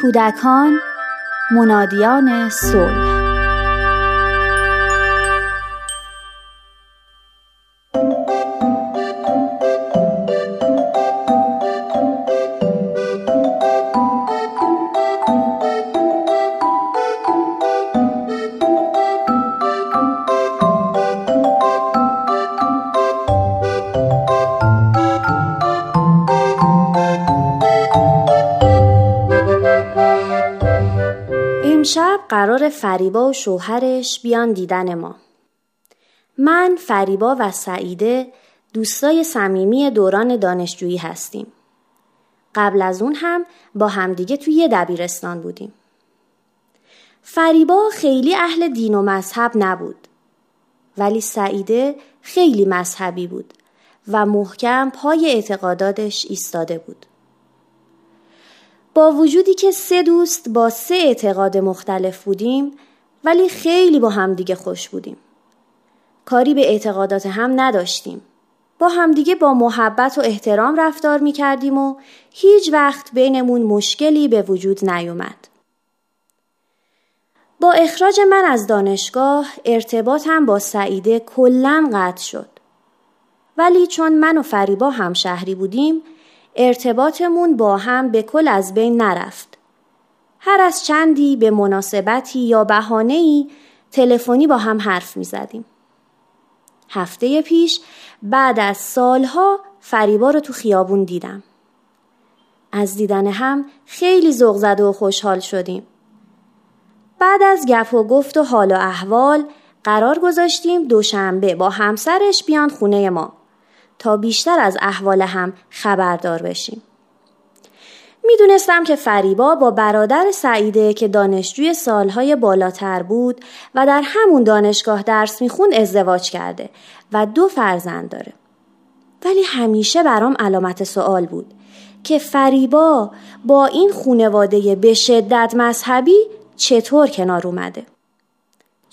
کودکان منادیان صلح. قرار فریبا و شوهرش بیان دیدن ما. من، فریبا و سعیده دوستای صمیمی دوران دانشجویی هستیم. قبل از اون هم با همدیگه توی یه دبیرستان بودیم. فریبا خیلی اهل دین و مذهب نبود. ولی سعیده خیلی مذهبی بود و محکم پای اعتقاداتش ایستاده بود. با وجودی که سه دوست با سه اعتقاد مختلف بودیم ولی خیلی با همدیگه خوش بودیم. کاری به اعتقادات هم نداشتیم. با همدیگه با محبت و احترام رفتار می کردیم و هیچ وقت بینمون مشکلی به وجود نیومد. با اخراج من از دانشگاه ارتباطم با سعیده کلا قطع شد. ولی چون من و فریبا هم شهری بودیم ارتباطمون با هم به کل از بین نرفت. هر از چندی به مناسبتی یا بهانه‌ای تلفنی با هم حرف می زدیم. هفته پیش بعد از سالها فریبا رو تو خیابون دیدم. از دیدن هم خیلی ذوق زده و خوشحال شدیم. بعد از گپ و گفت و حال و احوال قرار گذاشتیم دوشنبه با همسرش بیان خونه ما. تا بیشتر از احوال هم خبردار بشیم. می‌دونستم که فریبا با برادر سعیده که دانشجوی سالهای بالاتر بود و در همون دانشگاه درس میخون ازدواج کرده و دو فرزند داره. ولی همیشه برام علامت سوال بود که فریبا با این خونواده به شدت مذهبی چطور کنار اومده.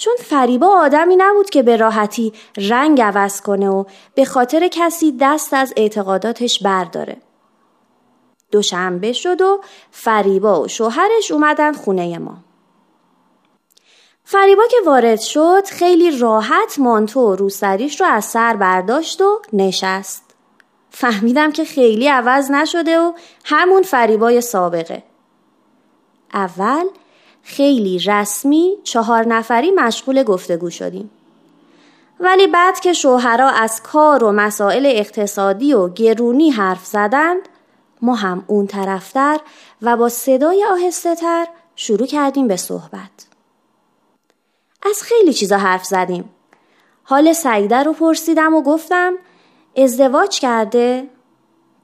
چون فریبا آدمی نبود که به راحتی رنگ عوض کنه و به خاطر کسی دست از اعتقاداتش برداره. دوشنبه شد و فریبا و شوهرش اومدن خونه ما. فریبا که وارد شد خیلی راحت مانتو و روسریش رو از سر برداشت و نشست. فهمیدم که خیلی عوض نشده و همون فریبای سابقه. اول خیلی رسمی چهار نفری مشغول گفتگو شدیم. ولی بعد که شوهرها از کار و مسائل اقتصادی و گرونی حرف زدند ما هم اون طرفتر و با صدای آهسته تر شروع کردیم به صحبت. از خیلی چیزا حرف زدیم. حال سعیده رو پرسیدم و گفتم ازدواج کرده؟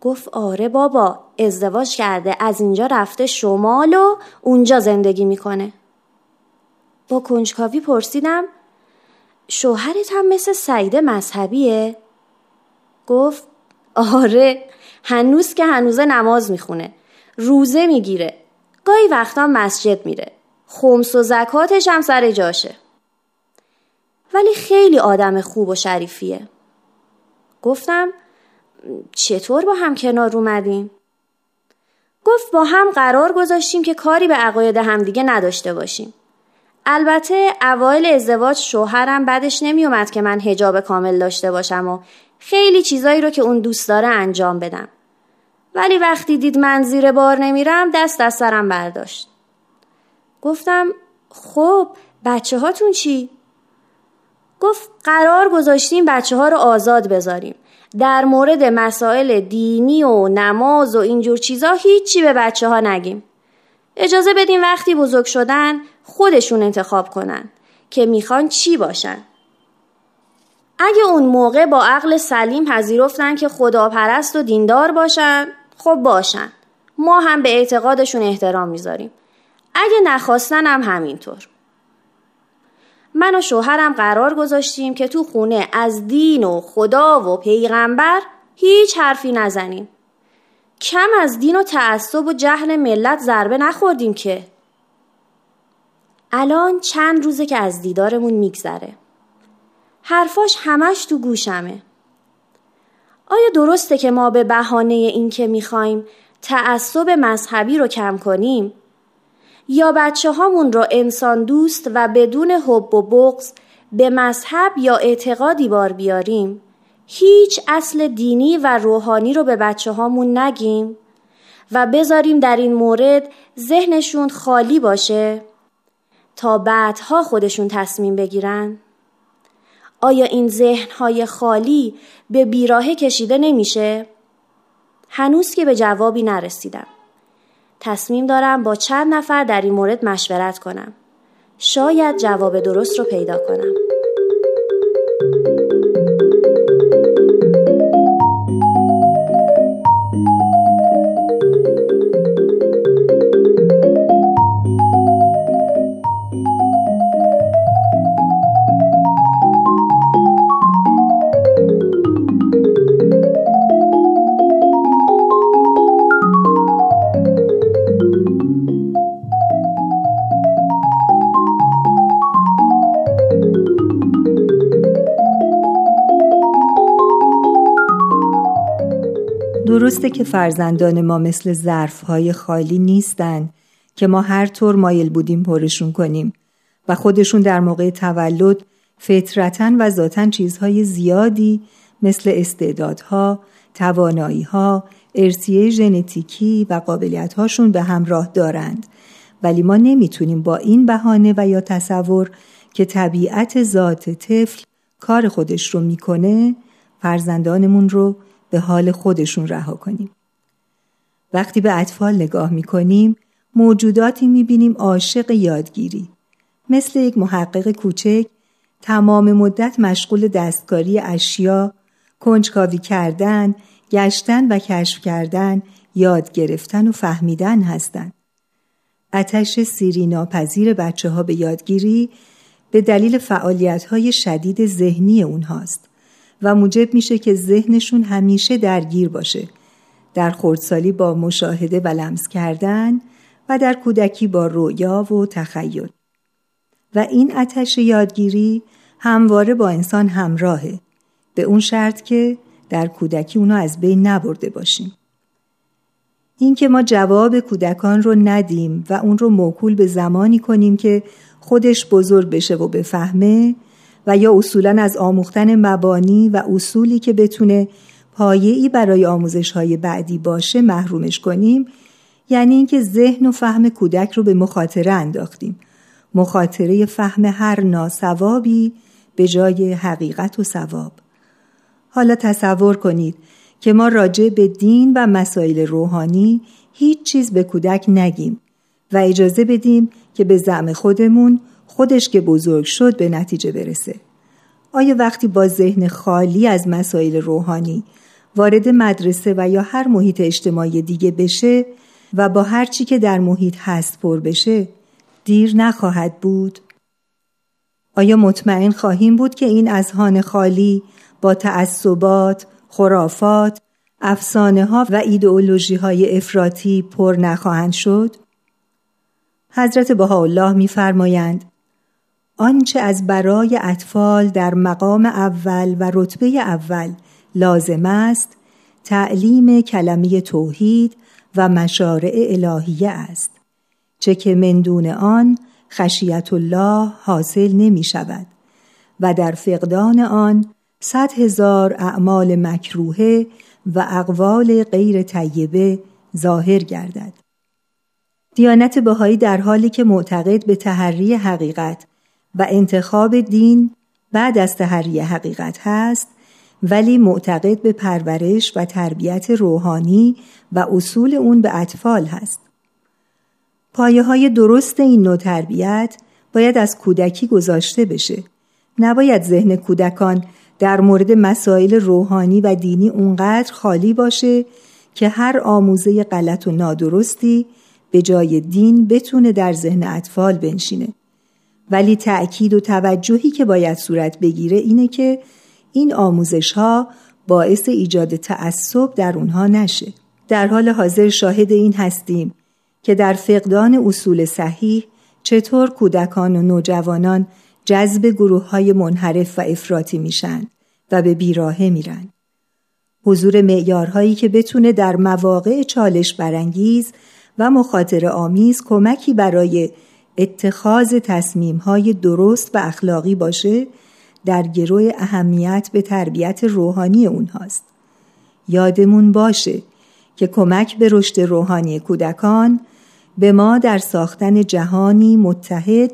گفت آره بابا ازدواج کرده از اینجا رفته شمال و اونجا زندگی می‌کنه. با کنجکاوی پرسیدم شوهرت هم مثل سعیده مذهبیه؟ گفت آره هنوز که هنوزه نماز می‌خونه روزه می‌گیره گاهی وقتا مسجد میره خمس و زکاتش هم سر جاشه. ولی خیلی آدم خوب و شریفیه. گفتم چطور با هم کنار اومدیم؟ گفت با هم قرار گذاشتیم که کاری به عقاید همدیگه نداشته باشیم. البته اوایل ازدواج شوهرم بدش نمیومد که من هجاب کامل داشته باشم و خیلی چیزایی رو که اون دوست داره انجام بدم. ولی وقتی دید من زیر بار نمیرم دست از سرم برداشت. گفتم خب بچه هاتون چی؟ گفت قرار گذاشتیم بچه ها رو آزاد بذاریم. در مورد مسائل دینی و نماز و اینجور چیزا هیچی به بچه ها نگیم. اجازه بدیم وقتی بزرگ شدن خودشون انتخاب کنن که می‌خوان چی باشن. اگه اون موقع با عقل سلیم پذیرفتن که خداپرست و دیندار باشن خب باشن. ما هم به اعتقادشون احترام می‌ذاریم. اگه نخواستن هم همینطور. من و شوهرم قرار گذاشتیم که تو خونه از دین و خدا و پیغمبر هیچ حرفی نزنیم. کم از دین و تعصب و جهل ملت ضربه نخوردیم که. الان چند روزه که از دیدارمون میگذره. حرفاش همش تو گوشمه. آیا درسته که ما به بهانه اینکه می‌خوایم تعصب مذهبی رو کم کنیم یا بچه هامون رو انسان دوست و بدون حب و بغض به مذهب یا اعتقادی بار بیاریم هیچ اصل دینی و روحانی رو به بچه هامون نگیم و بذاریم در این مورد ذهنشون خالی باشه تا بعدها خودشون تصمیم بگیرن؟ آیا این ذهنهای خالی به بیراهه کشیده نمیشه؟ هنوز که به جوابی نرسیدم. تصمیم دارم با چند نفر در این مورد مشورت کنم. شاید جواب درست رو پیدا کنم. درسته که فرزندان ما مثل ظرفهای خالی نیستن که ما هر طور مایل بودیم پرشون کنیم و خودشون در موقع تولد فطرتا و ذاتا چیزهای زیادی مثل استعدادها، تواناییها، ارسیه ژنتیکی و قابلیتهاشون به همراه دارند. ولی ما نمی‌تونیم با این بهانه و یا تصور که طبیعت ذات طفل کار خودش رو می‌کنه فرزندانمون رو به حال خودشون رها کنیم. وقتی به اطفال نگاه می کنیم موجوداتی می بینیم عاشق یادگیری. مثل یک محقق کوچک تمام مدت مشغول دستکاری اشیا، کنجکاوی کردن، گشتن و کشف کردن، یاد گرفتن و فهمیدن هستند. اتش سیری ناپذیر بچه ها به یادگیری به دلیل فعالیت های شدید ذهنی اونهاست. و موجب میشه که ذهنشون همیشه درگیر باشه. در خردسالی با مشاهده و لمس کردن و در کودکی با رویا و تخیل. و این اتش یادگیری همواره با انسان همراهه. به اون شرط که در کودکی اونو از بین نبرده باشیم. اینکه ما جواب کودکان رو ندیم و اون رو موکول به زمانی کنیم که خودش بزرگ بشه و بفهمه و یا اصولا از آموختن مبانی و اصولی که بتونه پایه‌ای برای آموزش های بعدی باشه محرومش کنیم یعنی اینکه ذهن و فهم کودک رو به مخاطره انداختیم. مخاطره فهم هر ناسوابی به جای حقیقت و ثواب. حالا تصور کنید که ما راجع به دین و مسائل روحانی هیچ چیز به کودک نگیم و اجازه بدیم که به زعم خودمون خودش که بزرگ شد به نتیجه برسه آیا وقتی با ذهن خالی از مسائل روحانی وارد مدرسه و یا هر محیط اجتماعی دیگه بشه و با هر چی که در محیط هست پر بشه دیر نخواهد بود؟ آیا مطمئن خواهیم بود که این اذهان خالی با تعصبات، خرافات، افسانه ها و ایدئولوژی های افراطی پر نخواهند شد؟ حضرت بهاءالله میفرمایند آنچه از برای اطفال در مقام اول و رتبه اول لازم است تعلیم کلمه توحید و مشارع الهیه است چه که مندون آن خشیت الله حاصل نمی شود و در فقدان آن صد هزار اعمال مکروهه و اقوال غیر طیبه ظاهر گردد. دیانت بهایی در حالی که معتقد به تحری حقیقت و انتخاب دین بعد از تحری حقیقت هست ولی معتقد به پرورش و تربیت روحانی و اصول اون به اطفال هست. پایه های درست این نوع تربیت باید از کودکی گذاشته بشه. نباید ذهن کودکان در مورد مسائل روحانی و دینی اونقدر خالی باشه که هر آموزه غلط و نادرستی به جای دین بتونه در ذهن اطفال بنشینه. ولی تأکید و توجهی که باید صورت بگیره اینه که این آموزش ها باعث ایجاد تعصب در اونها نشه. در حال حاضر شاهد این هستیم که در فقدان اصول صحیح چطور کودکان و نوجوانان جذب گروه های منحرف و افراطی میشن و به بیراهه میرن. حضور معیارهایی که بتونه در مواقع چالش برانگیز و مخاطر آمیز کمکی برای اتخاذ تصمیم های درست و اخلاقی باشه در گروه اهمیت به تربیت روحانی اونهاست. یادمون باشه که کمک به رشد روحانی کودکان به ما در ساختن جهانی متحد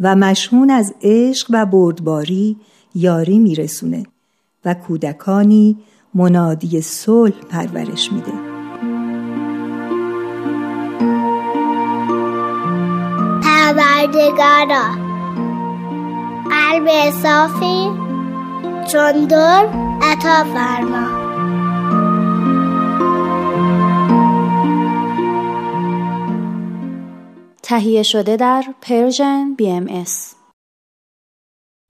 و مشهون از عشق و بردباری یاری میرسونه و کودکانی منادی صلح پرورش میده پروردگارا قلب صافی چون در عطا فرما. تهیه شده در پرژن BMS